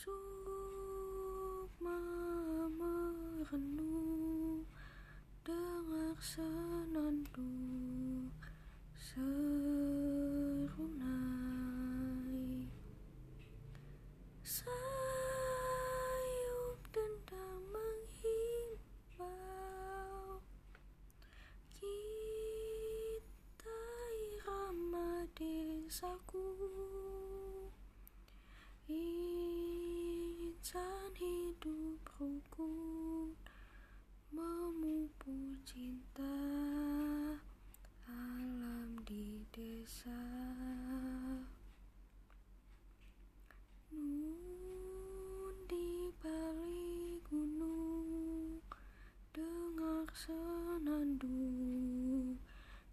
Sukma merenung Dengar senandung Serunai Sayup dendam menghimbau Kita irama desaku.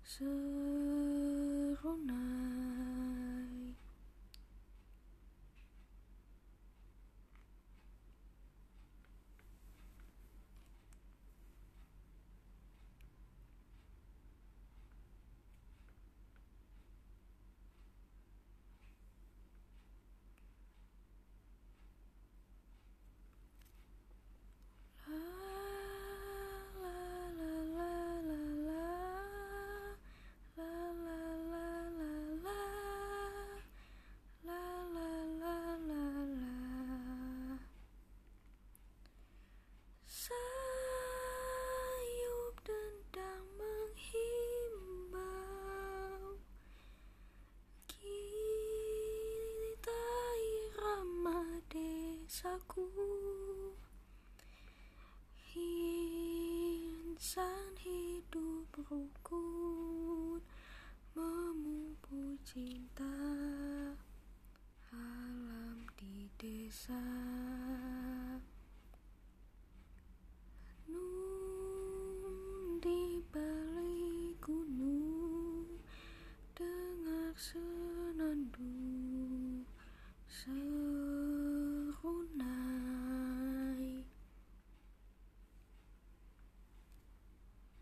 Serunai Insan hidup rukun Memupuk cinta Alam di desa